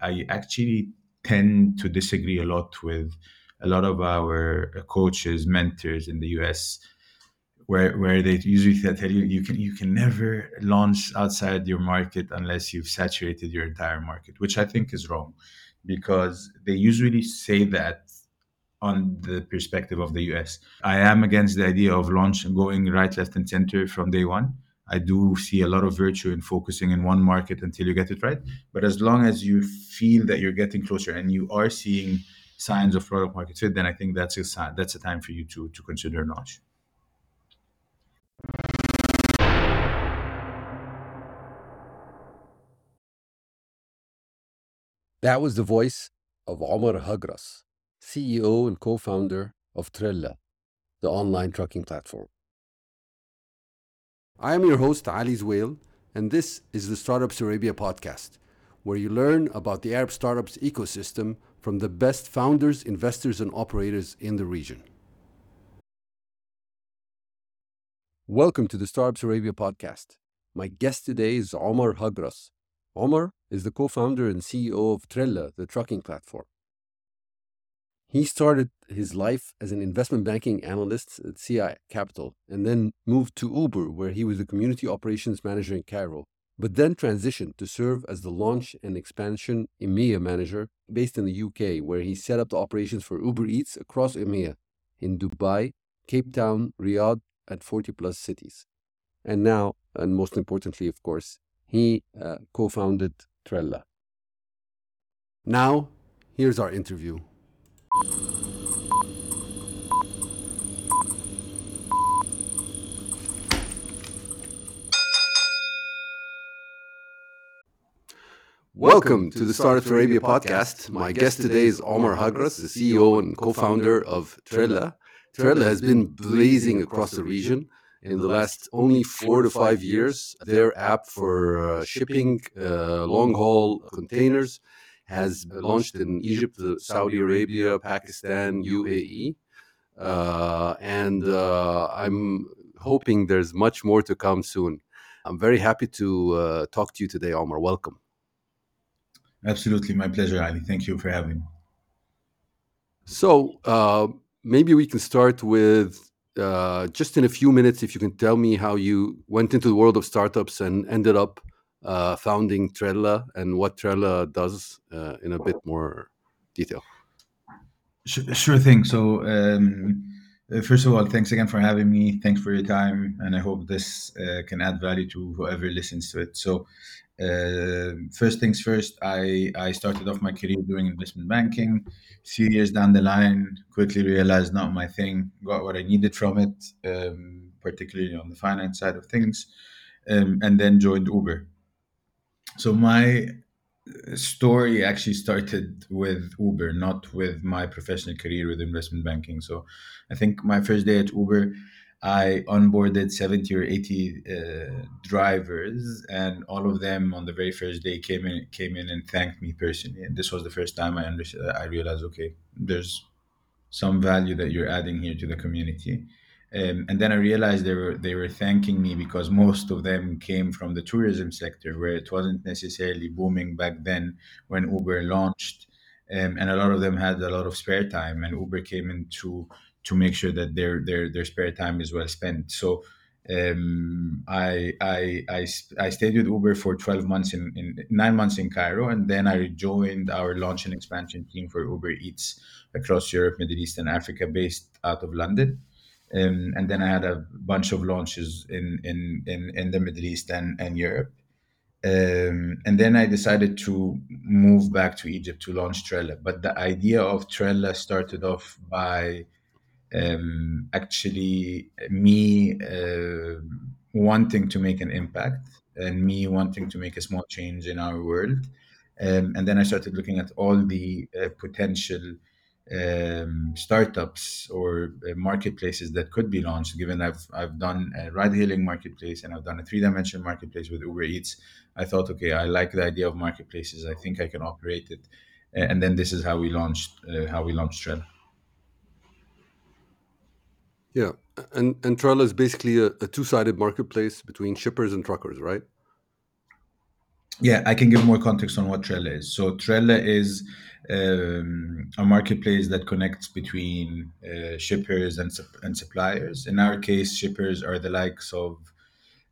I actually tend to disagree a lot with a lot of our coaches, mentors in the US, where where they usually tell you you can you can never launch outside your market unless you've saturated your entire market, which I think is wrong, because they usually say that on the perspective of the US. I am against the idea of launch going right, left, and center from day one. I do see a lot of virtue in focusing in one market until you get it right. But as long as you feel that you're getting closer and you are seeing signs of product market fit, then I think that's a sign, that's a time for you to to consider launch. That was the voice of Omar Hagrass, CEO and co founder of Trella, the online trucking platform. I am your host, Ali Zwail, and this is the Startups Arabia podcast, where you learn about the Arab startups ecosystem from the best founders, investors, and operators in the region. Welcome to the Startups Arabia podcast. My guest today is Omar Hagrass. Omar is the co founder and CEO of Trella, the trucking platform. He started his life as an investment banking analyst at CI Capital and then moved to Uber, where he was the community operations manager in Cairo, but then transitioned to serve as the launch and expansion EMEA manager based in the UK, where he set up the operations for Uber Eats across EMEA in Dubai, Cape Town, Riyadh, and 40 plus cities. And now, and most importantly, of course, he uh, co founded Trella. Now, here's our interview. Welcome to the Startup Arabia podcast. My guest today is Omar Hagrass, the CEO and co founder of Trella. Trella has been blazing across the region in the last only four to five years. Their app for uh, shipping uh, long haul containers has launched in Egypt, Saudi Arabia, Pakistan, UAE. Uh, and uh, I'm hoping there's much more to come soon. I'm very happy to uh, talk to you today, Omar. Welcome. Absolutely, my pleasure, Ali. Thank you for having me. So, uh, maybe we can start with uh, just in a few minutes, if you can tell me how you went into the world of startups and ended up uh, founding Trella and what Trella does uh, in a bit more detail. Sure thing. So, um, first of all, thanks again for having me. Thanks for your time, and I hope this uh, can add value to whoever listens to it. So, first things first, I, I started off my career doing investment banking. A few years down the line, quickly realized not my thing, got what I needed from it, um, particularly on the finance side of things, um, and then joined Uber. So my uh, story actually started with Uber, not with my professional career with investment banking. So I think my first day at Uber, I onboarded 70 or 80 uh, drivers, and all of them on the very first day came in came in and thanked me personally. And this was the first time I understood. I realized, okay, there's some value that you're adding here to the community. Um, and then I realized they were they were thanking me because most of them came from the tourism sector, where it wasn't necessarily booming back then when Uber launched, um, and a lot of them had a lot of spare time, and Uber came in to make sure that their their their spare time is well spent. So um, I, I, I I stayed with Uber for twelve months in, in nine months in Cairo, and then I joined our launch and expansion team for Uber Eats across Europe, Middle East, and Africa, based out of London. Um, and then I had a bunch of launches in in in, in the Middle East and and Europe. Um, and then I decided to move back to Egypt to launch Trella. But the idea of Trella started off by um, actually me uh, wanting to make an impact and me wanting to make a small change in our world. Um, and then I started looking at all the uh, potential um, startups or uh, marketplaces that could be launched. Given I've I've done a ride-hailing marketplace and I've done a three-dimensional marketplace with Uber Eats, I thought, okay, I like the idea of marketplaces. I think I can operate it, and then this is how we launched uh, how we launched Trella. Yeah, and and Trella is basically a, a two-sided marketplace between shippers and truckers, right? Yeah, I can give more context on what Trella is. So Trella is um, a marketplace that connects between uh, shippers and and suppliers. In our case, shippers are the likes of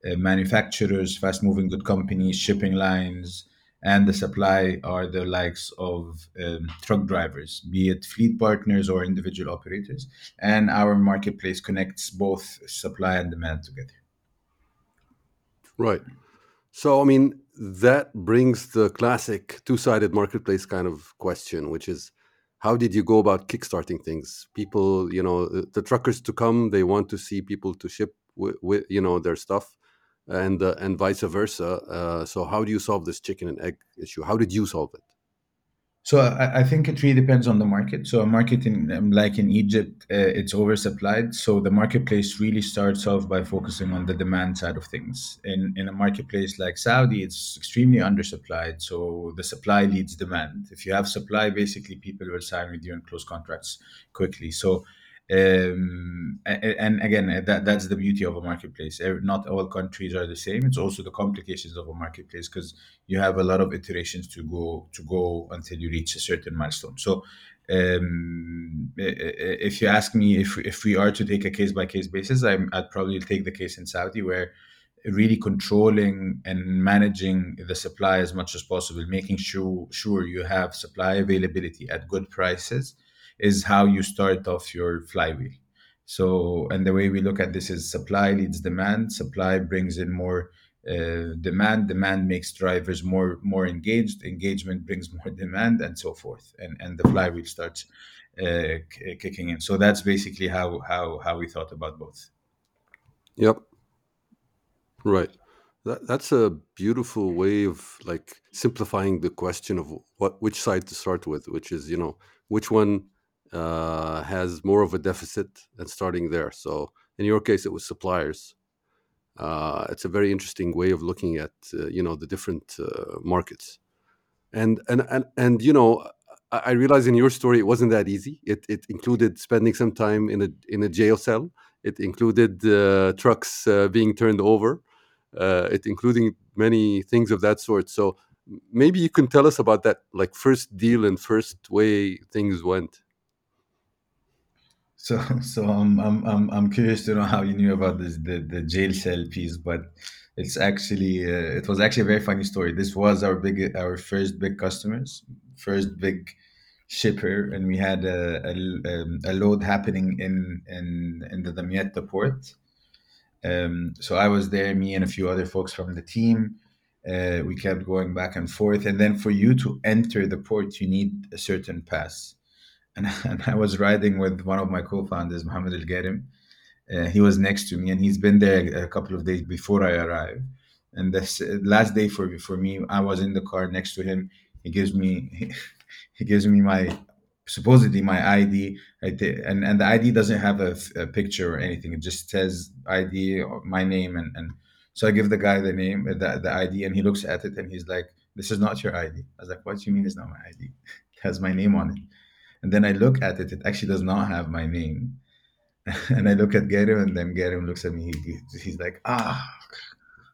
uh, manufacturers, fast-moving good companies, shipping lines, and the supply are the likes of um, truck drivers, be it fleet partners or individual operators. And our marketplace connects both supply and demand together. Right. So, I mean, that brings the classic two sided marketplace kind of question, which is how did you go about kickstarting things? People, you know, the, truckers to come, they want to see people to ship with, with you know, their stuff. And uh, and vice versa. Uh, so, how do you solve this chicken and egg issue? How did you solve it? So I, I think it really depends on the market. So a market in um, like in Egypt, uh, it's oversupplied. So the marketplace really starts off by focusing on the demand side of things. In in a marketplace like Saudi, it's extremely undersupplied. So the supply leads demand. If you have supply, basically people will sign with you and close contracts quickly. So um, and again, uh, that that's the beauty of a marketplace. Not all countries are the same. It's also the complications of a marketplace because you have a lot of iterations to go to go until you reach a certain milestone. So, um, i- i- if you ask me if if we are to take a case by case basis, I'm, I'd probably take the case in Saudi where really controlling and managing the supply as much as possible, making sure sure you have supply availability at good prices, is how you start off your flywheel. So, and the way we look at this is supply leads demand. Supply brings in more uh, demand. Demand makes drivers more more engaged. Engagement brings more demand, and so forth. And and the flywheel starts uh, k- kicking in. So that's basically how how how we thought about both. Yep. Right. That, that's a beautiful way of like simplifying the question of what which side to start with, which is you know which one uh, has more of a deficit and starting there. So in your case, it was suppliers. Uh, it's a very interesting way of looking at uh, you know the different uh, markets. And and and and you know, I, realize in your story it wasn't that easy. It it included spending some time in a in a jail cell. It included uh, trucks uh, being turned over. It including many things of that sort. So maybe you can tell us about that, like first deal and first way things went. So, so I'm, I'm, I'm, I'm curious to know how you knew about this, the, the jail cell piece, but it's actually, uh, it was actually a very funny story. This was our big, our first big customers, first big shipper, and we had a, a, um, a load happening in, in, in the Damietta port. Um, so I was there, me and a few other folks from the team. Uh, we kept going back and forth, and then for you to enter the port, you need a certain pass. And, and I was riding with one of my co-founders, Mohammed Al Garim, uh, he was next to me, and he's been there a couple of days before I arrived. And uh, last day for for me, I was in the car next to him. He gives me he, he gives me my supposedly my ID, and and the ID doesn't have a picture or anything. It just says ID, my name, and and so I give the guy the name, uh, the the ID, and he looks at it and he's like, "This is not your ID." I was like, "What do you mean it's not my ID? It has my name on it." And then I look at it; it actually does not have my name and I look at Garim, and then Garim looks at me. He, he- he's like, ah.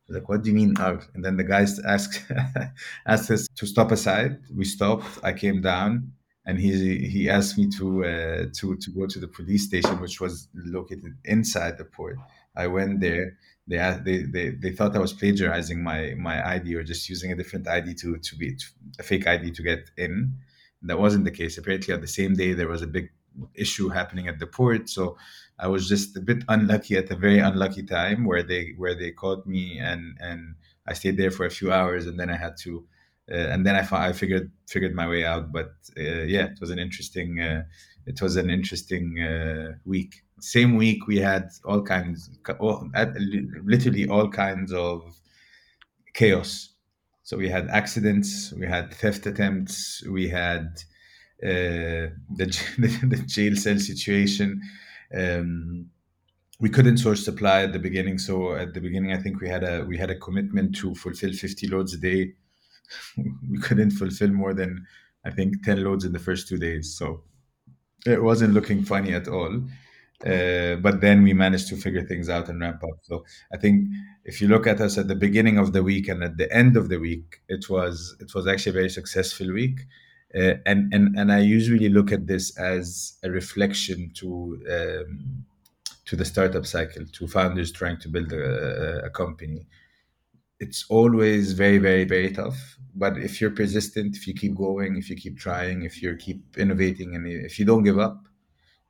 Like, what do you mean, ah? And then the guys asked asked us to stop aside. We stopped. I came down, and he he asked me to uh, to to go to the police station, which was located inside the port. I went there. They they, they they thought I was plagiarizing my my ID or just using a different ID to to be a fake ID to get in. That wasn't the case. Apparently, on the same day there was a big issue happening at the port, so I was just a bit unlucky at a very unlucky time where they where they caught me and and I stayed there for a few hours and then I had to uh, and then I, I figured figured my way out. But uh, yeah, it was an interesting uh, it was an interesting uh, week. Same week we had all kinds, all, literally all kinds of chaos. So we had accidents, we had theft attempts, we had uh, the, the jail cell situation. Um, we couldn't source supply at the beginning, so at the beginning, I think we had a we had a commitment to fulfill 50 loads a day. We couldn't fulfill more than I think 10 loads in the first two days, so it wasn't looking funny at all. Uh, but then we managed to figure things out and ramp up. So I think if you look at us at the beginning of the week and at the end of the week, it was it was actually a very successful week. Uh, and and and I usually look at this as a reflection to um, to the startup cycle, to founders trying to build a, a company. It's always very, very, very tough. But if you're persistent, if you keep going, if you keep trying, if you keep innovating, and if you don't give up,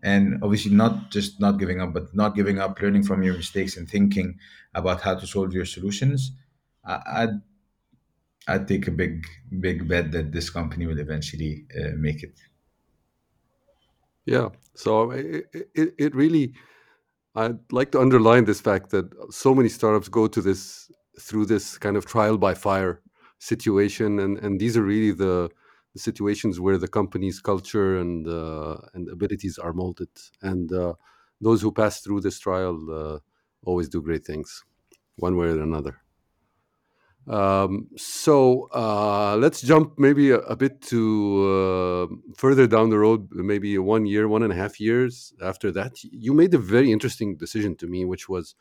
and obviously not just not giving up, but not giving up, learning from your mistakes and thinking about how to solve your solutions, I, I'd I'd take a big big bet that this company will eventually uh, make it. Yeah. So it, it, it really, I'd like to underline this fact that so many startups go to this through this kind of trial by fire situation, and and these are really the, the situations where the company's culture and uh, and abilities are molded, and uh, those who pass through this trial uh, always do great things, one way or another. Um, so uh, let's jump maybe a, a bit to uh, further down the road, maybe one year, one and a half years after that. You made a very interesting decision to me, which was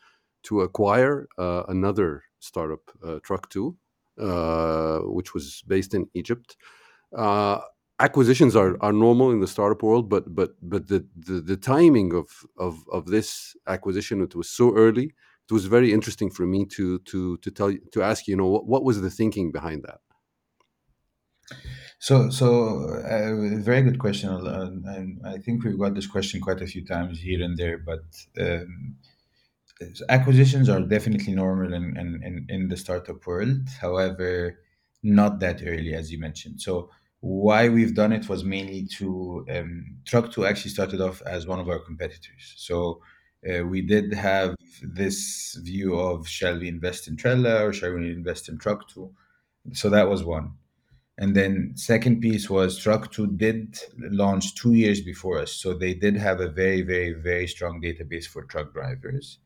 to acquire uh, another startup, Truck2, uh, which was based in Egypt. Uh, acquisitions are, are normal in the startup world, but but but the, the, the timing of, of of this acquisition it was so early it was very interesting for me to to to tell to ask you know what, what was the thinking behind that? So so uh, very good question and i think we've got this question quite a few times here and there but um, acquisitions are definitely normal in, in, in the startup world however not that early as you mentioned. So why we've done it was mainly to um, truck2 actually started off as one of our competitors so uh, we did have this view of shall we invest in Trella or shall we invest in Truck2? So that was one. And then second piece was Truck2 did launch two years before us. So they did have a very, very, very strong database for truck drivers.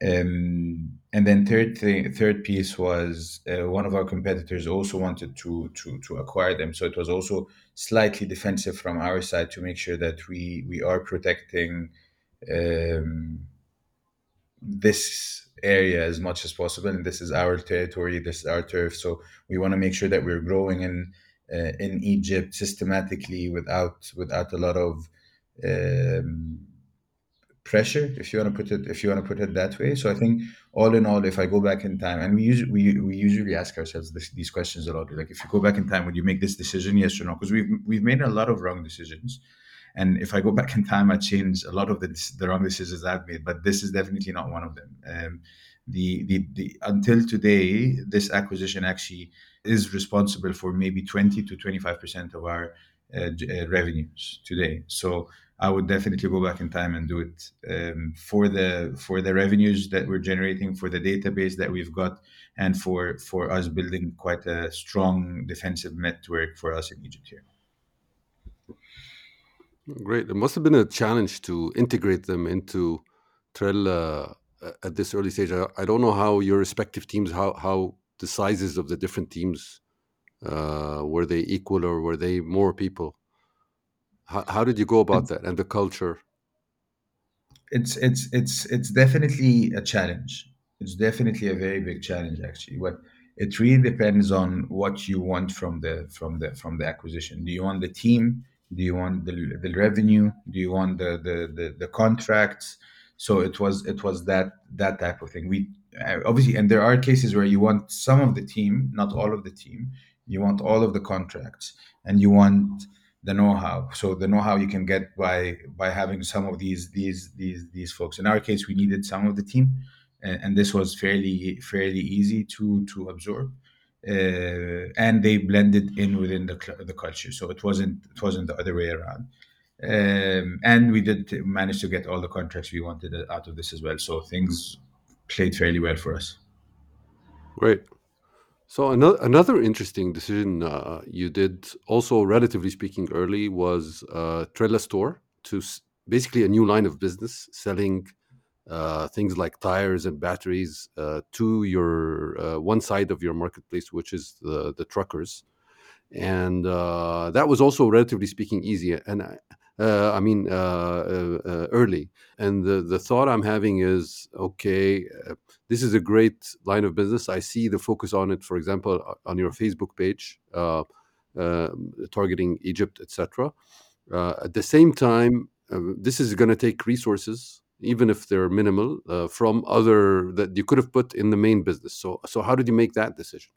Um, and then third thing, third piece was uh, one of our competitors also wanted to to to acquire them, so it was also slightly defensive from our side to make sure that we we are protecting um, this area as much as possible. And this is our territory this is our turf. So we want to make sure that we're growing in uh, in egypt systematically without without a lot of um, pressure if you want to put it if you want to put it that way so i think all in all if i go back in time and we usually we, we usually ask ourselves this, these questions a lot like if you go back in time would you make this decision yes or no because we've we've made a lot of wrong decisions and if I go back in time, I change a lot of the, the wrong decisions I've made, but this is definitely not one of them. Um, the, the, the until today, this acquisition actually is responsible for maybe 20 to 25 percent of our uh, uh, revenues today. So I would definitely go back in time and do it um, for the for the revenues that we're generating, for the database that we've got, and for for us building quite a strong defensive network for us in Egypt here. Great. It must have been a challenge to integrate them into Trella uh, at this early stage. I, I, don't know how your respective teams, how how the sizes of the different teams, uh, were they equal or were they more people? How, how did you go about that and the culture? It's it's it's it's definitely a challenge. It's definitely a very big challenge, actually. What it really depends on what you want from the from the from the acquisition. Do you want the team? do you want the, the revenue do you want the, the the, the contracts so it was it was that that type of thing we obviously and there are cases where you want some of the team not all of the team you want all of the contracts and you want the know-how so the know-how you can get by by having some of these these these these folks in our case we needed some of the team and, and this was fairly fairly easy to to absorb uh, and they blended in within the the culture. So it wasn't it wasn't the other way around. Um, and we did manage to get all the contracts we wanted out of this as well. So things played fairly well for us. Great. So another another interesting decision uh, you did, also relatively speaking, early was uh, Trella Store to s- basically a new line of business selling uh, things like tires and batteries uh, to your uh, one side of your marketplace, which is the the truckers. and uh, that was also relatively speaking easy. And I, uh, I mean, uh, uh, uh, early. And the, the thought I'm having is okay, this is a great line of business. I see the focus on it, for example, on your Facebook page, uh, uh, targeting Egypt, etc. Uh, at the same time, uh, this is going to take resources, even if they're minimal, uh, from other that you could have put in the main business. So, so how did you make that decision?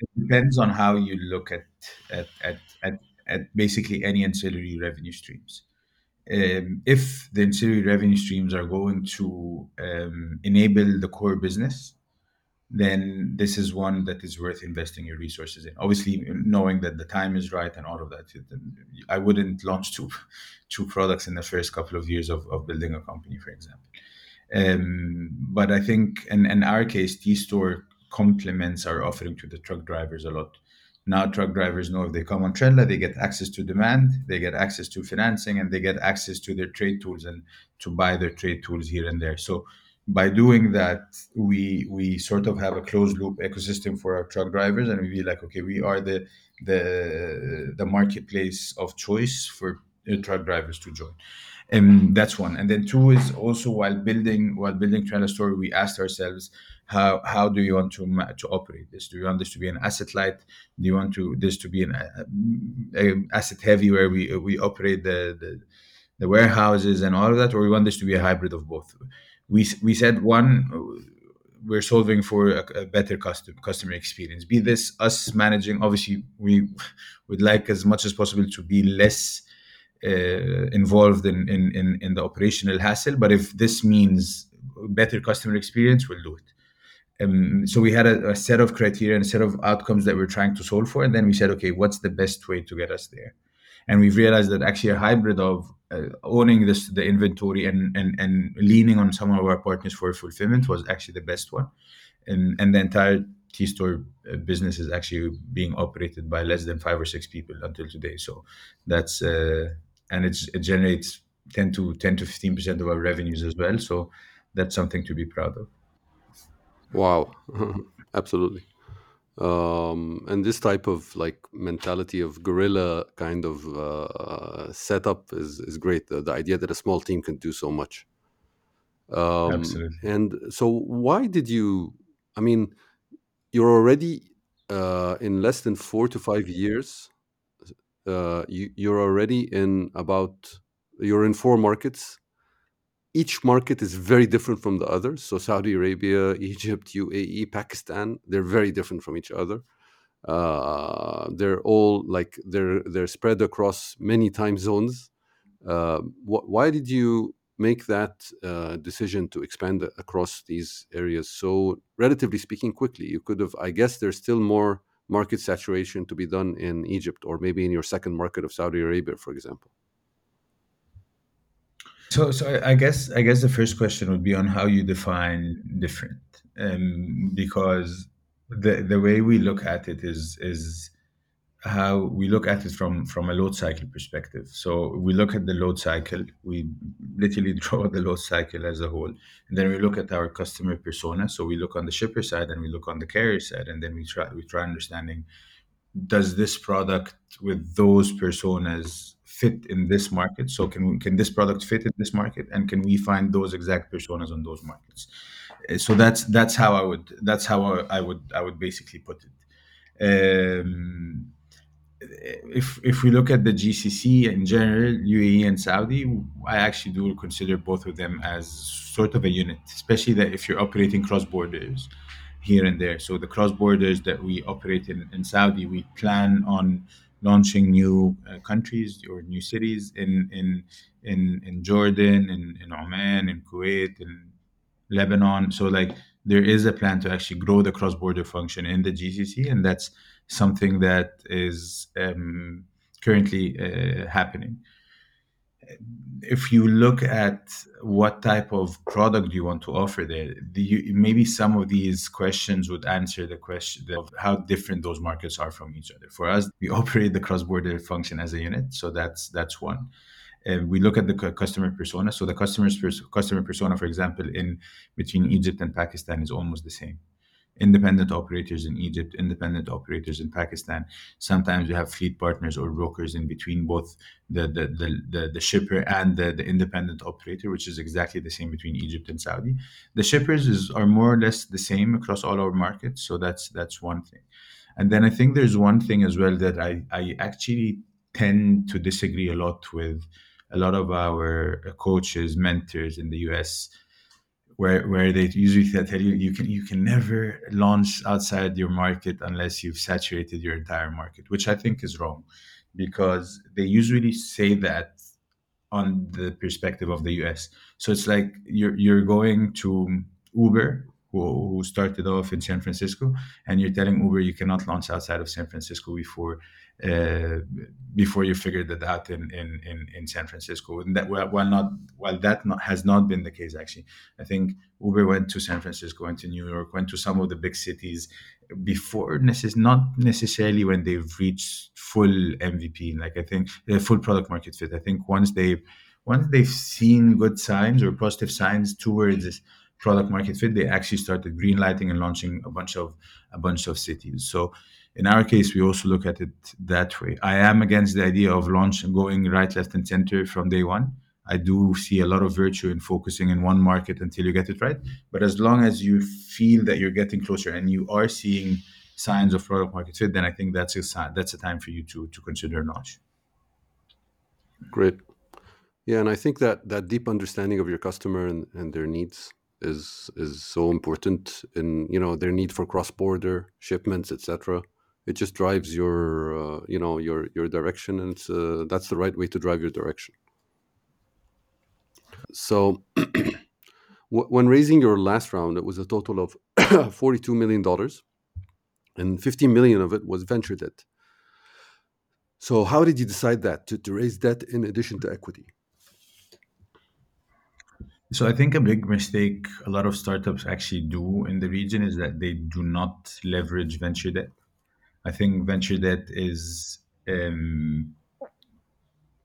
It depends on how you look at at at at, at basically any ancillary revenue streams. Um, if the ancillary revenue streams are going to um, enable the core business, then this is one that is worth investing your resources in. Obviously, knowing that the time is right and all of that. I wouldn't launch two two products in the first couple of years of, of building a company, for example. Um, but I think in, in our case, T Store complements our offering to the truck drivers a lot. Now, truck drivers know if they come on Trella, they get access to demand, they get access to financing, and they get access to their trade tools and to buy their trade tools here and there. So, by doing that, we we sort of have a closed loop ecosystem for our truck drivers, and we be like, okay, we are the the the marketplace of choice for uh, truck drivers to join and that's one. And then two is also while building while building Trella story we asked ourselves how how do you want to to operate this? Do you want this to be an asset light? Do you want to this to be an uh, uh, asset heavy where we we operate the, the the warehouses and all of that? Or we want this to be a hybrid of both? We we said one we're solving for a, a better custom, customer experience. Be this us managing obviously we would like as much as possible to be less involved in, in, in, in the operational hassle. But if this means better customer experience, we'll do it. Um, so we had a, a, set of criteria and a set of outcomes that we're trying to solve for, and then we said, okay, what's the best way to get us there? And we've realized that actually a hybrid of uh, owning this the inventory and, and and leaning on some of our partners for fulfillment was actually the best one, and and the entire T store uh, business is actually being operated by less than five or six people until today. So that's uh, and it's, it generates 10 to 10 to 15 percent of our revenues as well. So that's something to be proud of. Wow. Absolutely. Um, and this type of like mentality of guerrilla kind of uh, setup is, is great. The, the, idea that a small team can do so much. Um, Absolutely. and so why did you i mean you're already uh, in less than four to five years you, you're already in about you're in four markets. Each market is very different from the others so saudi arabia egypt uae pakistan they're very different from each other. Uh, they're all like they're they're spread across many time zones. Uh, wh- why did you make that uh, decision to expand across these areas so relatively speaking quickly? You could have i guess there's still more market saturation to be done in Egypt or maybe in your second market of Saudi Arabia, for example? So, so I guess I guess the first question would be on how you define different, um, because the the way we look at it is is how we look at it from from a load cycle perspective. So we look at the load cycle, we literally draw the load cycle as a whole, and then we look at our customer persona. So we look on the shipper side and we look on the carrier side, and then we try we try understanding does this product with those personas fit in this market? So can we, can this product fit in this market, and can we find those exact personas on those markets? So that's that's how I would that's how I would I would basically put it. Um, if if we look at the GCC in general, UAE and Saudi, I actually do consider both of them as sort of a unit, especially that if you're operating cross borders here and there. So the cross borders that we operate in, in Saudi, we plan on launching new uh, countries or new cities in in in, in Jordan, in, in Oman, in Kuwait, in Lebanon. So like there is a plan to actually grow the cross border function in the GCC, and that's something that is um, currently uh, happening. If you look at what type of product you want to offer there, you, maybe some of these questions would answer the question of how different those markets are from each other. For us, we operate the cross-border function as a unit, so that's that's one. Uh, we look at the customer persona. So the customer's pers- customer persona, for example, in between Egypt and Pakistan is almost the same independent operators in Egypt, independent operators in Pakistan. Sometimes you have fleet partners or brokers in between both the the the, the, the shipper and the, the independent operator, which is exactly the same between Egypt and Saudi. The shippers is, are more or less the same across all our markets, so that's that's one thing. And then I think there's one thing as well that I, I actually tend to disagree a lot with a lot of our coaches, mentors in the US, where where they usually tell you you can you can never launch outside your market unless you've saturated your entire market, which I think is wrong, because they usually say that on the perspective of the US. So it's like you're you're going to Uber, who, who started off in San Francisco, and you're telling Uber you cannot launch outside of San Francisco before uh, before you figured it out in, in, in, in San Francisco. And that while not while that not, has not been the case actually, I think Uber went to San Francisco, went to New York, went to some of the big cities before necess- not necessarily when they've reached full MVP. Like I think uh, full product market fit. I think once they've once they've seen good signs or positive signs towards product market fit, they actually started greenlighting and launching a bunch of a bunch of cities. So in our case, we also look at it that way. I am against the idea of launch and going right, left, and center from day one. I do see a lot of virtue in focusing in one market until you get it right. But as long as you feel that you're getting closer and you are seeing signs of product market fit, then I think that's a sign, that's a time for you to to consider launch. Great. Yeah, and I think that that deep understanding of your customer and, and their needs is is so important in you know their need for cross border shipments, etc. It just drives your uh, you know your your direction, and uh, that's the right way to drive your direction. So, when raising your last round, it was a total of forty-two million dollars, and fifteen million of it was venture debt. So, how did you decide that to, to raise debt in addition to equity? So I think a big mistake a lot of startups actually do in the region is that they do not leverage venture debt. I think venture debt is um,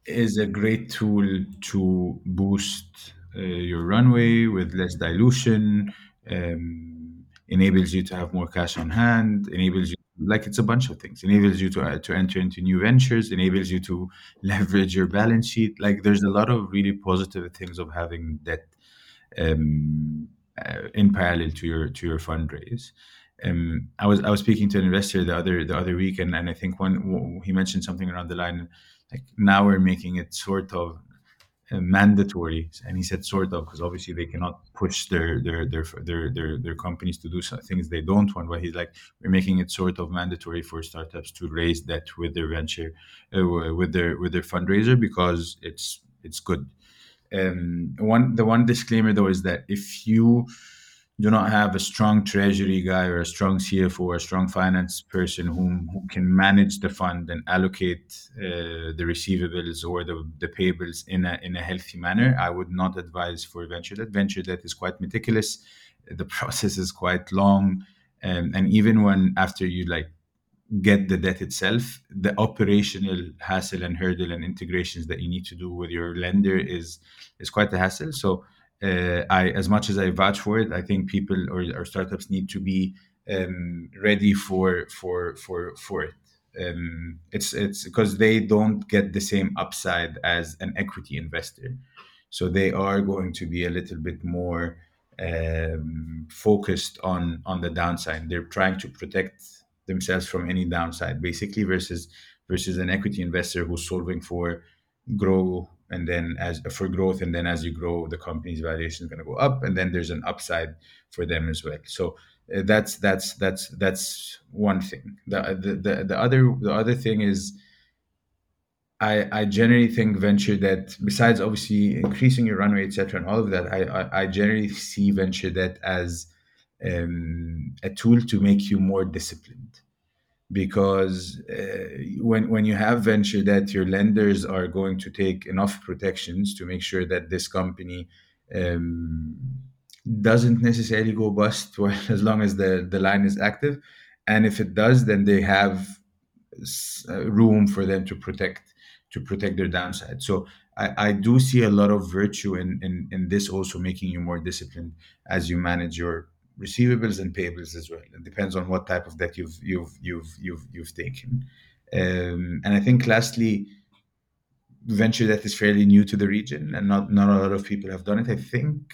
is a great tool to boost uh, your runway with less dilution, um, enables you to have more cash on hand, enables you like it's a bunch of things. Enables you to uh, to enter into new ventures enables you to leverage your balance sheet. Like there's a lot of really positive things of having debt um, uh, in parallel to your to your fundraise um, I was I was speaking to an investor the other the other week and, and I think one he mentioned something around the line like now we're making it sort of uh, mandatory and he said sort of because obviously they cannot push their their their their their, their companies to do things they don't want but he's like we're making it sort of mandatory for startups to raise debt with their venture uh, with their with their fundraiser because it's it's good. Um, one the one disclaimer though is that if you do not have a strong treasury guy or a strong CFO or a strong finance person whom who can manage the fund and allocate uh, the receivables or the, the payables in a in a healthy manner, I would not advise for venture debt. Venture debt is quite meticulous. The process is quite long, um, and even when after you like get the debt itself, the operational hassle and hurdle and integrations that you need to do with your lender is is quite a hassle. So uh, I, as much as I vouch for it, I think people or, or startups need to be um, ready for for for for it. Um, it's it's because they don't get the same upside as an equity investor, so they are going to be a little bit more um, focused on on the downside. They're trying to protect themselves from any downside, basically, versus versus an equity investor who's solving for grow and then as for growth and then as you grow the company's valuation is going to go up and then there's an upside for them as well so uh, that's that's that's that's one thing the, the the the other the other thing is I, I generally think venture debt, besides obviously increasing your runway, etc., and all of that, I, I, I generally see venture debt as um, a tool to make you more disciplined because uh, when when you have venture debt, your lenders are going to take enough protections to make sure that this company um, doesn't necessarily go bust for as long as the the line is active, and if it does, then they have uh, room for them to protect to protect their downside. So I, I do see a lot of virtue in, in in this also making you more disciplined as you manage your receivables and payables as well. It depends on what type of debt you've you've you've you've you've taken. Um, and I think lastly, venture debt is fairly new to the region, and not not a lot of people have done it. I think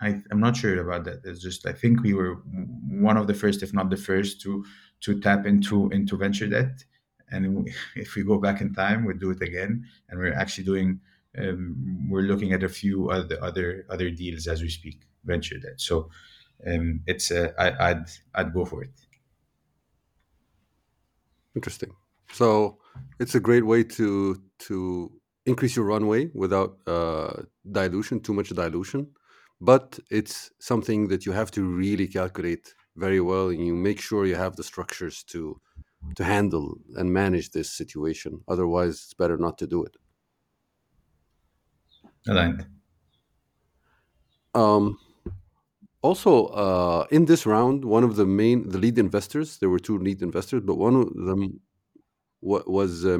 I, I'm not sure about that. It's just I think we were one of the first, if not the first, to to tap into into venture debt. And if we go back in time, we'll do it again. And we're actually doing um, we're looking at a few other other other deals as we speak, venture debt. So um, it's uh, I, I'd I'd go for it. Interesting. So it's a great way to to increase your runway without uh, dilution, too much dilution. But it's something that you have to really calculate very well, and you make sure you have the structures to to handle and manage this situation. Otherwise, it's better not to do it. Aligned. Um, also, uh, in this round, one of the main, the lead investors, there were two lead investors, but one of them wa- was uh,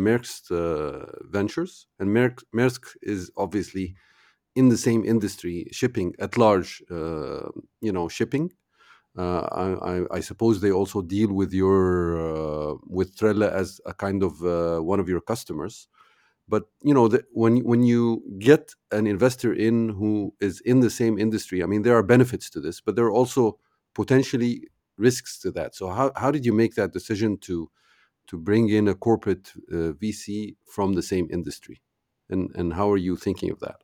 uh, Ventures, and Maersk, Maersk is obviously in the same industry, shipping at large, uh, you know, shipping. Uh, I, I, I suppose they also deal with your uh, with Trella as a kind of uh, one of your customers. But you know, the, when when you get an investor in who is in the same industry, I mean, there are benefits to this, but there are also potentially risks to that. So how how did you make that decision to to bring in a corporate uh, VC from the same industry, and and how are you thinking of that?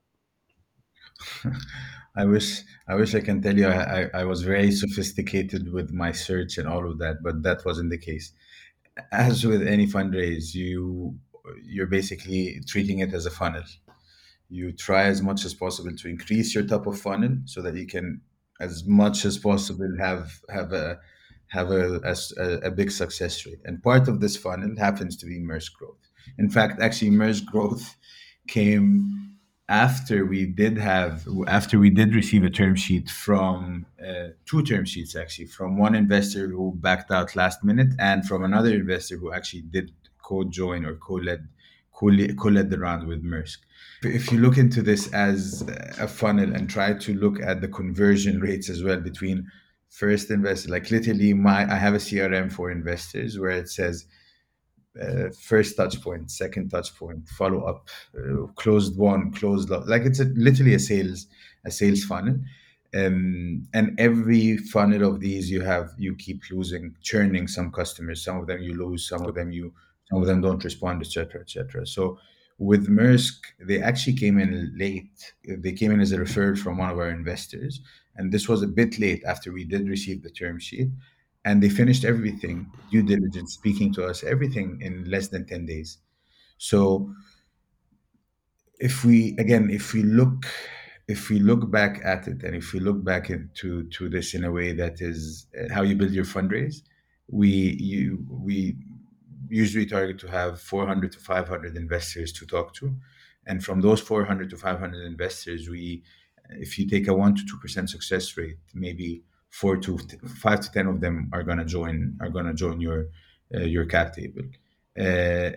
I wish I wish I can tell you I, I, was very sophisticated with my search and all of that, but that wasn't the case. As with any fundraise, you you're basically treating it as a funnel. You try as much as possible to increase your top of funnel so that you can, as much as possible, have have a have a, a a big success rate. And part of this funnel happens to be Maersk Growth. In fact, actually, Maersk Growth came after we did have after we did receive a term sheet from uh, two term sheets actually from one investor who backed out last minute and from another investor who actually did co-join or co-led co-led, co-led the round with Maersk. If you look into this as a funnel and try to look at the conversion rates as well between first investor, like literally my I have a CRM for investors where it says uh, first touch point, second touch point, follow up, uh, closed won, closed lo- like it's a, literally a sales a sales funnel. Um, and every funnel of these you have you keep losing churning some customers some of them you lose some of them you some of them don't respond etc etc so with Maersk they actually came in late. They came in as a referral from one of our investors and this was a bit late after we did receive the term sheet and they finished everything due diligence speaking to us everything in less than 10 days. So if we again if we look if we look back at it and if we look back into to this in a way that is uh, how you build your fundraise we you we usually target to have 400 to 500 investors to talk to. And from those 400 to 500 investors we if you take a 1 to 2% success rate maybe 4 to 5 to 10 of them are going to join are going to join your uh, your cap table. Uh,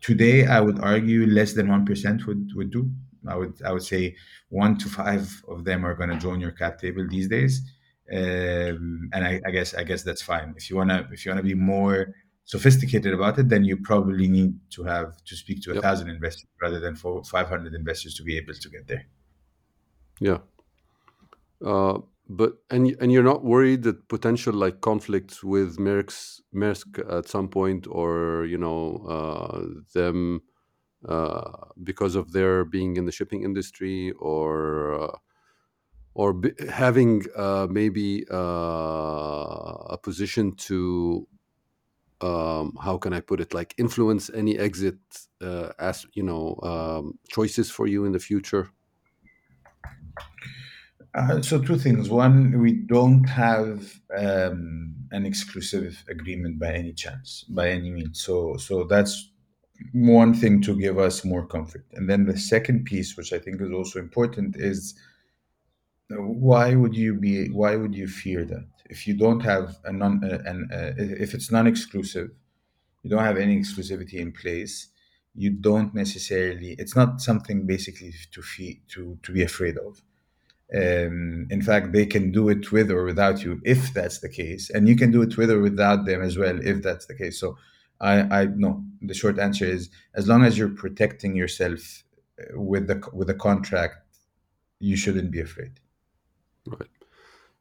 today i would argue less than 1% would would do. I would i would say 1 to 5 of them are going to join your cap table these days. Um, and I, I guess i guess that's fine. If you want to if you want to be more sophisticated about it then you probably need to have to speak to a Yep. thousand investors rather than for 500 investors to be able to get there Yeah. Uh, but and and you're not worried that potential like conflicts with Maersk's Merck at some point, or you know uh, them uh, because of their being in the shipping industry, or uh, or b- having uh, maybe uh, a position to um, how can I put it like influence any exit uh, as you know um, choices for you in the future. Uh, so two things. One, we don't have um, an exclusive agreement by any chance, by any means. So so that's one thing to give us more comfort. And then the second piece, which I think is also important, is uh, why would you be why would you fear that if you don't have a non uh, an uh, if it's non-exclusive, you don't have any exclusivity in place. You don't necessarily. It's not something basically to fee, to to be afraid of Um, in fact, they can do it with or without you if that's the case, and you can do it with or without them as well if that's the case. So, I, I no. The short answer is as long as you're protecting yourself uh, with the with the contract, you shouldn't be afraid. Right.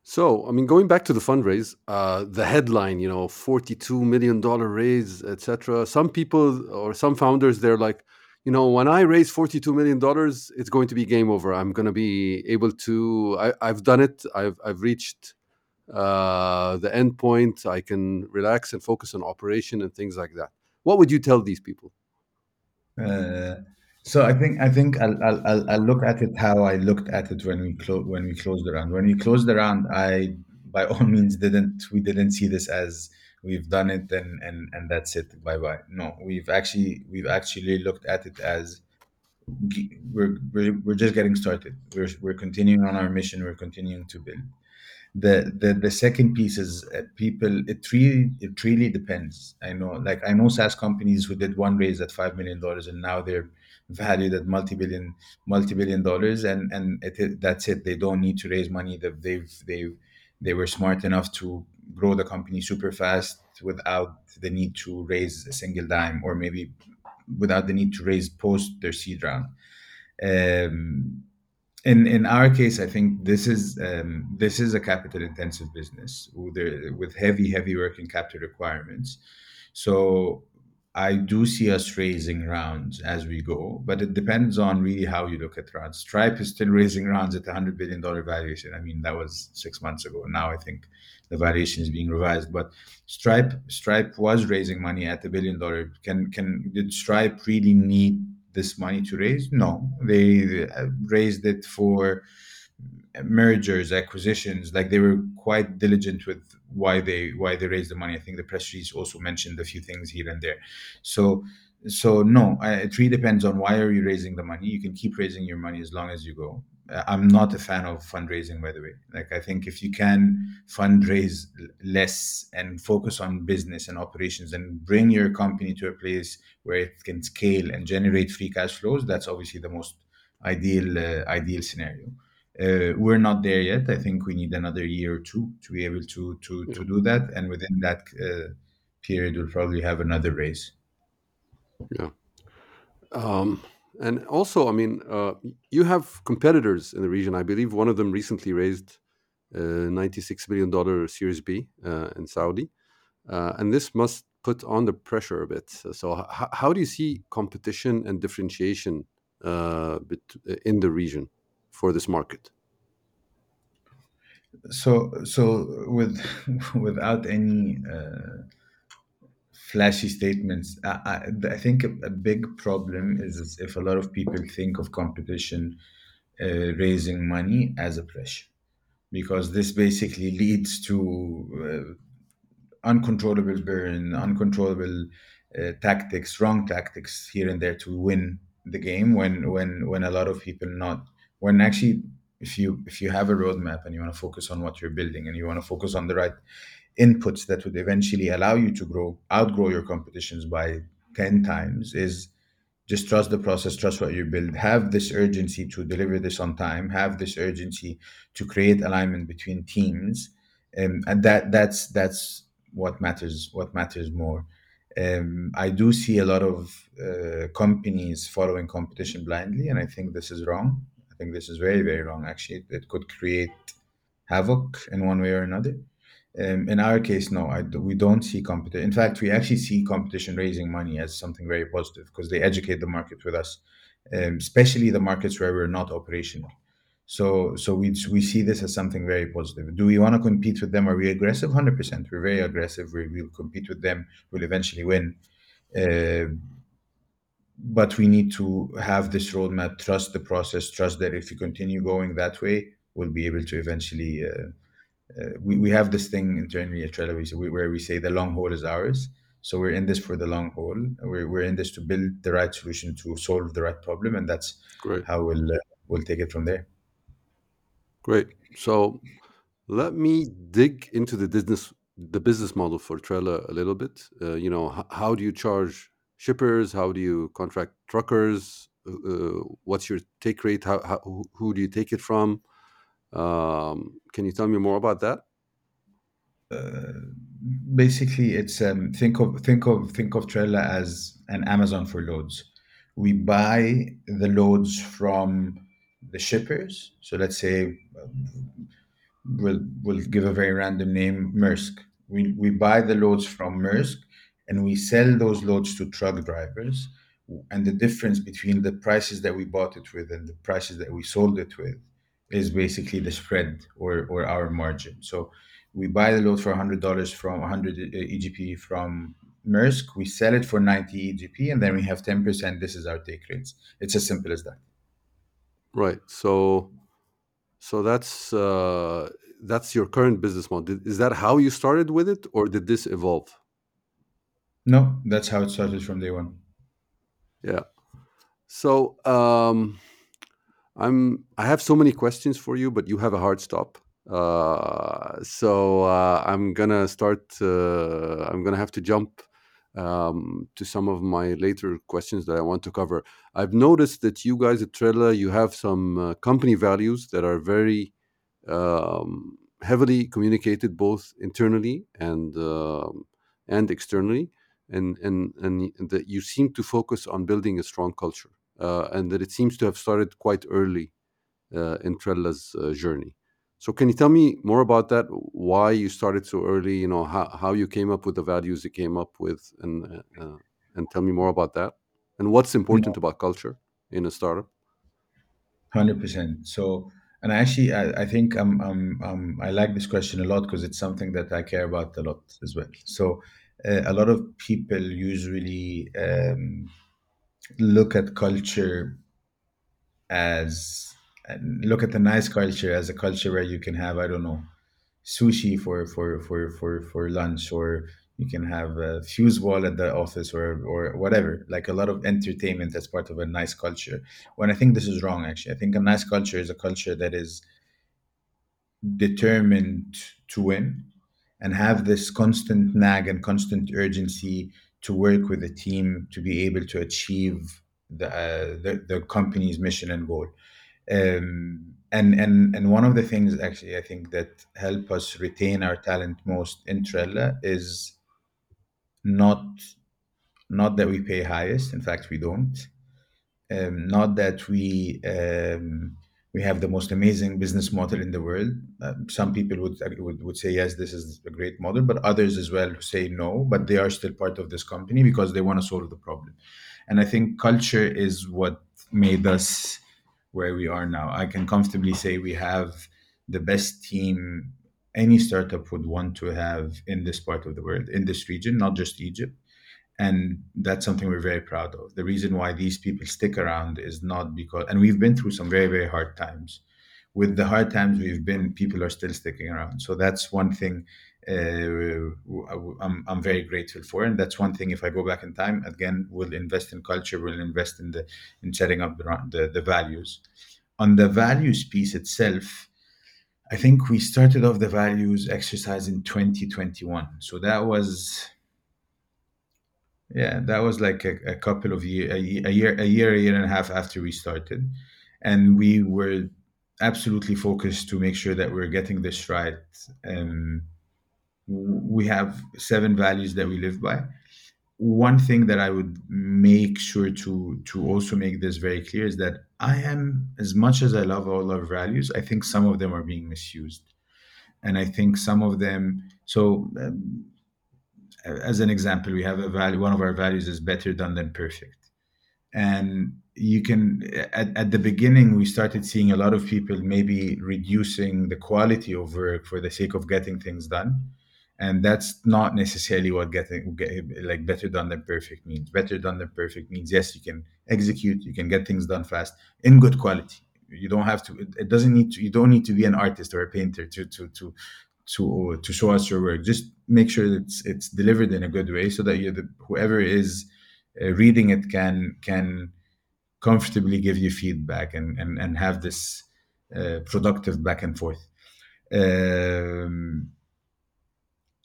So, I mean, going back to the fundraise, uh, the headline, you know, forty-two million dollar raise, etc. Some people or some founders, they're like, you know, when I raise forty-two million dollars, it's going to be game over. I'm going to be able to. I, I've done it. I've I've reached uh, the end point. I can relax and focus on operation and things like that. What would you tell these people? Uh, so I think I think I'll, I'll I'll look at it how I looked at it when we closed when we closed the round. When we closed the round, I by all means didn't we didn't see this as we've done it and and and that's it bye bye. No, we've actually we've actually looked at it as we're we're, we're just getting started. We're we're continuing on our mission. We're continuing to build. The the the second piece is uh, people. It really it really depends. I know like I know SaaS companies who did one raise at five million dollars and now they're valued at multi-billion multi-billion dollars and and it, that's it. They don't need to raise money. That they've they've they were smart enough to grow the company super fast without the need to raise a single dime or maybe without the need to raise post their seed round. Um, in in our case, I think this is um, this is a capital intensive business with, with heavy heavy working capital requirements. So I do see us raising rounds as we go, but it depends on really how you look at rounds. Stripe is still raising rounds at a hundred billion dollar valuation. I mean, that was six months ago. Now I think the valuation is being revised. But Stripe Stripe was raising money at a billion dollar. Can can did Stripe really need this money to raise? No, they uh, raised it for mergers, acquisitions. Like they were quite diligent with why they why they raised the money. I think the press release also mentioned a few things here and there. So so no, it really depends on why are you raising the money. You can keep raising your money as long as you go. I'm not a fan of fundraising, by the way. Like I think if you can fundraise less and focus on business and operations and bring your company to a place where it can scale and generate free cash flows, that's obviously the most ideal uh, ideal scenario. Uh, we're not there yet. I think we need another year or two to be able to to to do that, and within that uh, period, we'll probably have another raise. Yeah. Um, and also, I mean, uh, you have competitors in the region. I believe one of them recently raised uh, $96 million Series B uh, in Saudi. Uh, and this must put on the pressure a bit. So, how do you see competition and differentiation uh, in the region for this market? So so with without any uh, flashy statements, I, I, I think a, a big problem is, if a lot of people think of competition uh, raising money as a pressure, because this basically leads to uh, uncontrollable burn, uncontrollable uh, tactics, wrong tactics here and there to win the game. When when when a lot of people not when actually if you if you have a roadmap and you want to focus on what you're building and you want to focus on the right inputs that would eventually allow you to grow outgrow your competitions by 10 times is just trust the process trust what you build. Have this urgency to deliver this on time. Have this urgency to create alignment between teams. Um, and that that's that's what matters what matters more. Um, i do see a lot of uh, companies following competition blindly and i think this is wrong think this is very very wrong actually it could create havoc in one way or another um, in our case, no, I, we don't see competition. In fact, we actually see competition raising money as something very positive because they educate the market with us, um, especially the markets where we're not operational. So, so we we see this as something very positive. Do we want to compete with them? Are we aggressive? Hundred percent. We're very aggressive. We, we'll compete with them. We'll eventually win. Uh, but we need to have this roadmap. Trust the process. Trust that if you continue going that way, we'll be able to eventually. Uh, uh, we, we have this thing internally at Trella we, say- we- where we say the long haul is ours. So we're in this for the long haul. We're, we're in this to build the right solution to solve the right problem, and that's Great. how we'll uh, we'll take it from there. Great. So let me dig into the business the business model for Trella a little bit. Uh, you know, h- how do you charge shippers? How do you contract truckers? Uh, uh, what's your take rate? How, how who do you take it from? Um, can you tell me more about that? basically it's um, think of think of think of Trella as an Amazon for loads. We buy the loads from the shippers. So let's say um, we'll we'll give a very random name, Maersk. We we buy the loads from Maersk and we sell those loads to truck drivers. And the difference between the prices that we bought it with and the prices that we sold it with is basically the spread or or our margin. So we buy the load for $100 from 100 EGP from Maersk, we sell it for 90 EGP, and then we have 10%. This is our take rates. It's as simple as that. Right. So, so that's uh, that's your current business model. Is that how you started with it, or did this evolve? No, that's how it started from day one. Yeah. So, um, I'm I have so many questions for you, but you have a hard stop. Uh, so uh, I'm gonna start. Uh, I'm gonna have to jump um, to some of my later questions that I want to cover. I've noticed that you guys at Trella, you have some uh, company values that are very um, heavily communicated both internally and um and externally, and and and that you seem to focus on building a strong culture, uh, and that it seems to have started quite early uh, in Trella's uh, journey. So can you tell me more about that? Why you started so early? You know how, how you came up with the values you came up with, and uh, and tell me more about that. And what's important about culture in a startup? Hundred percent. So, and actually, I, I think I'm, I'm, I'm, like this question a lot because it's something that I care about a lot as well. So, a lot of people usually um, look at culture as look at the nice culture as a culture where you can have I don't know sushi for for for for for lunch or you can have a foosball at the office or or whatever. Like a lot of entertainment as part of a nice culture. When i think this is wrong actually i think a nice culture is a culture that is determined to win and have this constant nag and constant urgency to work with a team to be able to achieve the uh, the, the company's mission and goal um, and and and one of the things actually I think that help us retain our talent most in Trella is not not that we pay highest. In fact, we don't. Um, not that we um, we have the most amazing business model in the world. Uh, some people would, would would say yes, this is a great model, but others as well say no. But they are still part of this company because they want to solve the problem. And I think culture is what made us where we are now. I can comfortably say we have the best team any startup would want to have in this part of the world, in this region, not just Egypt. And that's something we're very proud of. The reason why these people stick around is not because, and we've been through some very, very hard times. With the hard times we've been, people are still sticking around. So that's one thing uh, I'm, I'm very grateful for. And that's one thing, if I go back in time, again, we'll invest in culture, we'll invest in the in setting up the, the, the values. On the values piece itself, I think we started off the values exercise in 2021. So that was yeah, that was like a, a couple of year, a, a year, a year, a year and a half after we started, and we were absolutely focused to make sure that we're getting this right. And we have seven values that we live by. One thing that I would make sure to to also make this very clear is that I am, as much as I love all our values, I think some of them are being misused, and I think some of them. So, um, as an example, we have a value. One of our values is better done than perfect. And you can at, at the beginning we started seeing a lot of people maybe reducing the quality of work for the sake of getting things done. And that's not necessarily what getting like better done than perfect means. Better done than perfect means yes you can execute you can get things done fast in good quality. You don't have to it, it doesn't need to you don't need to be an artist or a painter to to to to to show us your work. Just make sure it's it's delivered in a good way so that you the, whoever is uh, reading it can can comfortably give you feedback and and, and have this uh, productive back and forth. Um,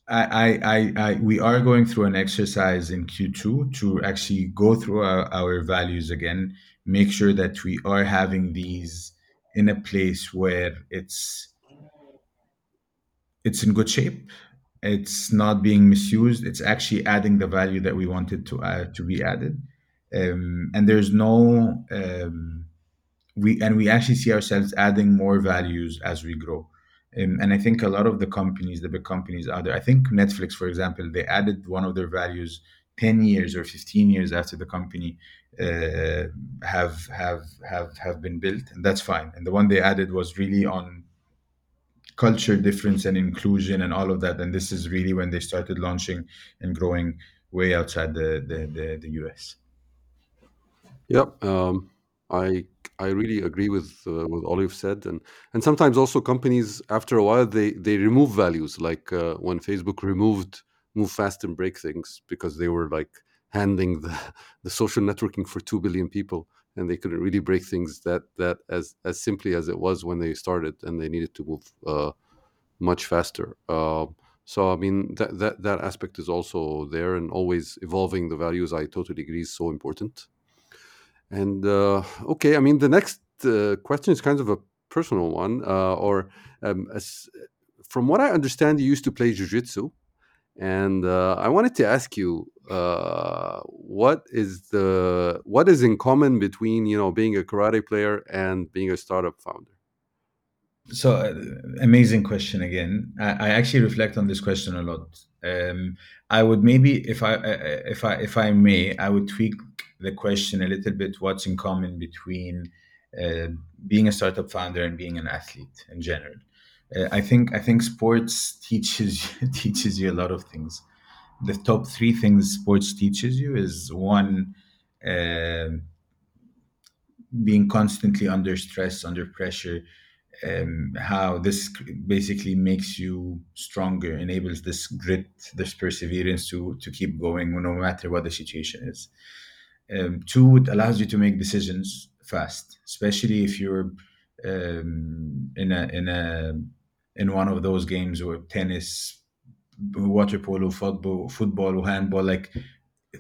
I, I, I, I, we are going through an exercise in Q2 to actually go through our, our values again, make sure that we are having these in a place where it's it's in good shape. It's not being misused. It's actually adding the value that we wanted to uh, to be added. Um, and there's no um, we and we actually see ourselves adding more values as we grow. Um, and i think a lot of the companies the big companies out there. I think netflix for example they added one of their values 10 years or 15 years after the company uh, have have have have been built and that's fine. And the one they added was really on culture difference and inclusion and all of that and this is really when they started launching and growing way outside the the, the, the us Yep. Um, I I really agree with uh, with all you've said, and and sometimes also companies after a while they they remove values, like uh, when Facebook removed move fast and break things because they were like handing the the social networking for two billion people, and they couldn't really break things that that as as simply as it was when they started, and they needed to move uh, much faster. Uh, so I mean that that that aspect is also there, and always evolving the values. I totally agree is so important. And uh, okay, I mean, the next uh, question is kind of a personal one, uh, or um, as, from what I understand, you used to play jujitsu, and uh, I wanted to ask you, uh, what is the what is in common between you know being a karate player and being a startup founder? So, uh, amazing question again. I, I actually reflect on this question a lot. Um, I would maybe, if I, uh, if I, if I may, I would tweak the question a little bit. What's in common between uh, being a startup founder and being an athlete in general? Uh, I think I think sports teaches teaches you a lot of things. The top three things sports teaches you is one, uh, being constantly under stress, under pressure, um, how this basically makes you stronger, enables this grit, this perseverance to to keep going no matter what the situation is. Um, two, it allows you to make decisions fast, especially if you're um, in a in a in one of those games or tennis, water polo, football, football, handball, like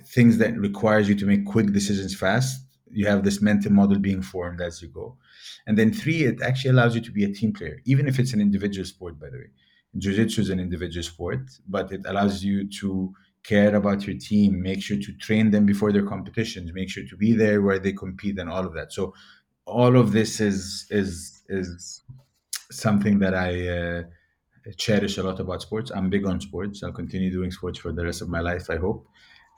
things that requires you to make quick decisions fast. You have this mental model being formed as you go. And then three, it actually allows you to be a team player, even if it's an individual sport, by the way. Jiu-Jitsu is an individual sport, but it allows you to care about your team, make sure to train them before their competitions, make sure to be there where they compete and all of that. So all of this is is is something that I uh, cherish a lot about sports. I'm big on sports. I'll continue doing sports for the rest of my life, I hope.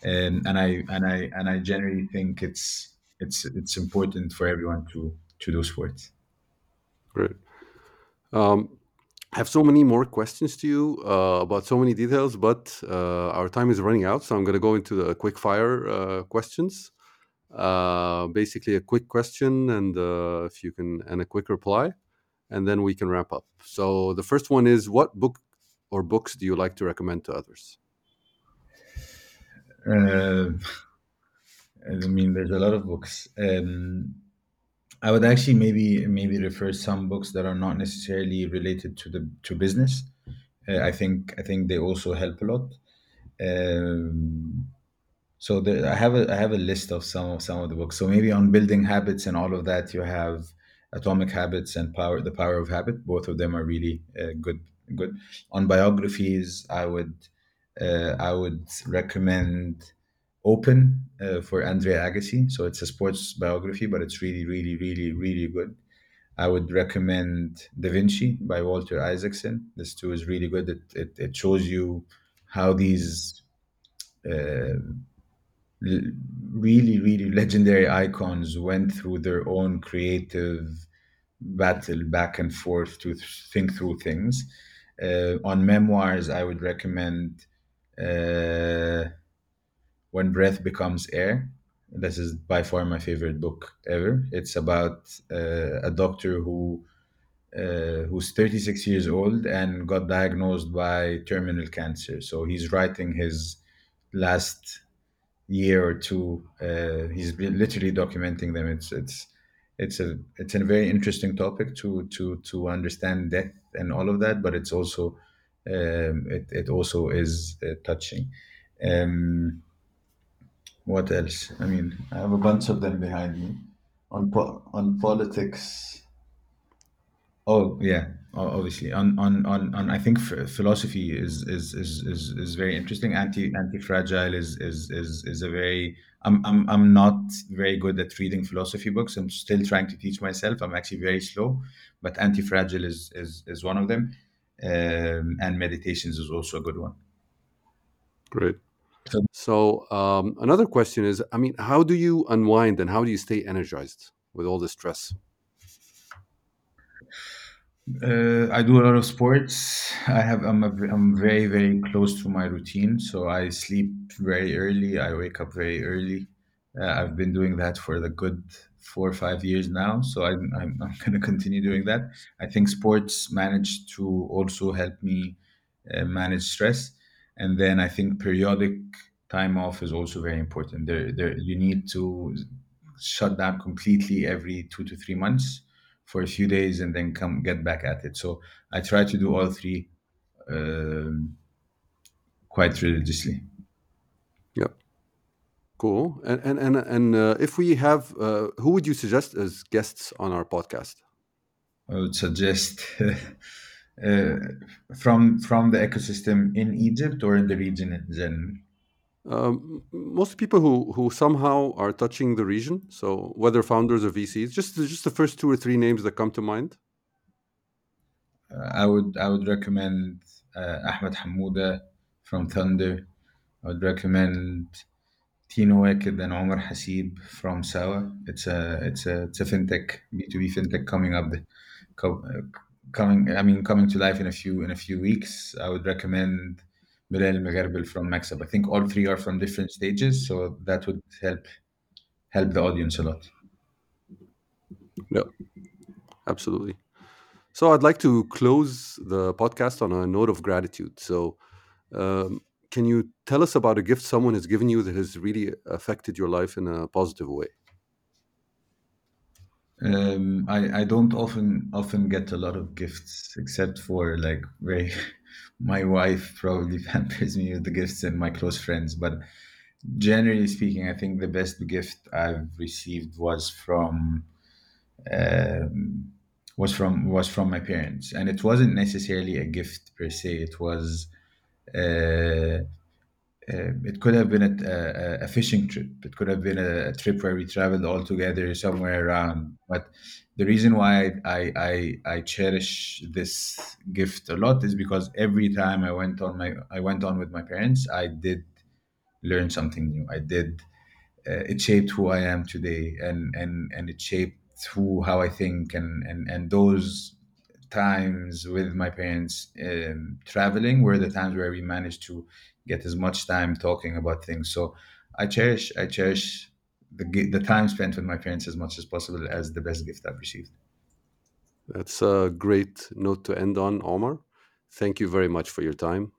And and I and I and I generally think it's it's it's important for everyone to to do sports. Great. Um, I have so many more questions to you uh, about so many details, but uh, our time is running out, so I'm going to go into the quick fire uh, questions. Uh, basically, a quick question, and uh, if you can, and a quick reply, and then we can wrap up. So the first one is: What book or books do you like to recommend to others? Uh, I mean, there's a lot of books. Um, I would actually maybe maybe refer some books that are not necessarily related to the to business. Uh, I think I think they also help a lot. Um, so I have a I have a list of some of some of the books. So maybe on building habits and all of that, you have Atomic Habits and Power the Power of Habit. Both of them are really uh, good good. On biographies, I would uh, I would recommend Open uh, for Andre Agassi. So it's a sports biography, but it's really, really, really, really good. I would recommend Da Vinci by Walter Isaacson. This too is really good. It, it, it shows you how these uh, really, really legendary icons went through their own creative battle back and forth to think through things. Uh, on memoirs, I would recommend. Uh, when Breath Becomes Air. This is by far my favorite book ever. It's about uh, a doctor who uh, who's 36 years old and got diagnosed by terminal cancer. So he's writing his last year or two. Uh, he's literally documenting them. It's it's it's a it's a very interesting topic to to to understand death and all of that, but it's also um, it it also is uh, touching. Um, what else? I mean, I have a bunch of them behind me. On po- on politics, Oh yeah, obviously. On on on, on I think ph- philosophy is is, is is is very interesting. Anti anti fragile is is is is a very. I'm I'm I'm not very good at reading philosophy books. I'm still trying to teach myself. I'm actually very slow, but anti fragile is is is one of them, um, and meditations is also a good one. Great. So So um, another question is, I mean, how do you unwind and how do you stay energized with all the stress? Uh, I do a lot of sports. I have I'm a, I'm very very close to my routine. So I sleep very early. I wake up very early. Uh, I've been doing that for the good four or five years now. So I'm I'm, I'm going to continue doing that. I think sports managed to also help me uh, manage stress, and then I think periodic time off is also very important. There there you need to shut down completely every two to three months for a few days and then come get back at it. So I try to do all three um, quite religiously. Yeah. Cool. And and and, and uh, if we have, uh, who would you suggest as guests on our podcast? I would suggest uh, from from the ecosystem in Egypt or in the region in general. Um, most people who who somehow are touching the region, so whether founders or VCs, just just the first two or three names that come to mind. Uh, I would I would recommend uh, Ahmed Hamouda from Thndr. I would recommend Tino Waked and Omar Hasib from Sawa. It's a it's a it's a fintech B two B fintech coming up the co- uh, coming I mean coming to life in a few in a few weeks. I would recommend Bilal Megarbil from Maxab. I think all three are from different stages, so that would help help the audience a lot. Yeah, absolutely. So I'd like to close the podcast on a note of gratitude. So, um, can you tell us about a gift someone has given you that has really affected your life in a positive way? Um, I, I don't often often get a lot of gifts except for like very my wife probably pampers me with the gifts and my close friends but generally speaking I think the best gift I've received was from um, was from was from my parents. And it wasn't necessarily a gift per se it was uh, it could have been a, a, a fishing trip. It could have been a, a trip where we traveled all together somewhere around. But the reason why I, I I cherish this gift a lot is because every time I went on my I went on with my parents, I did learn something new. I did. Uh, it shaped who I am today, and and and it shaped who how I think, and and and those times with my parents um, traveling were the times where we managed to get as much time talking about things. So I cherish I cherish the the time spent with my parents as much as possible as the best gift I've received. That's a great note to end on, Omar. Thank you very much for your time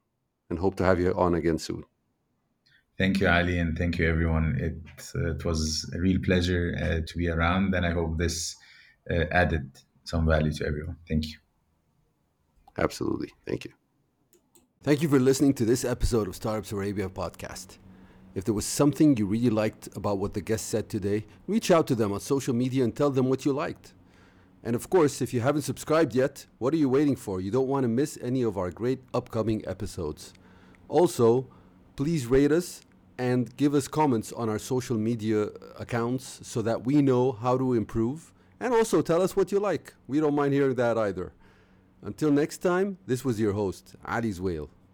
and hope to have you on again soon. Thank you, Ali, and thank you, everyone. It uh, it was a real pleasure uh, to be around, and I hope this uh, added some value to everyone. Thank you. Absolutely. Thank you. Thank you for listening to this episode of Startups Arabia podcast. If there was something you really liked about what the guest said today, reach out to them on social media and tell them what you liked. And of course, if you haven't subscribed yet, what are you waiting for? You don't want to miss any of our great upcoming episodes. Also, please rate us and give us comments on our social media accounts so that we know how to improve. And also tell us what you like. We don't mind hearing that either. Until next time, this was your host, Ali Zwail.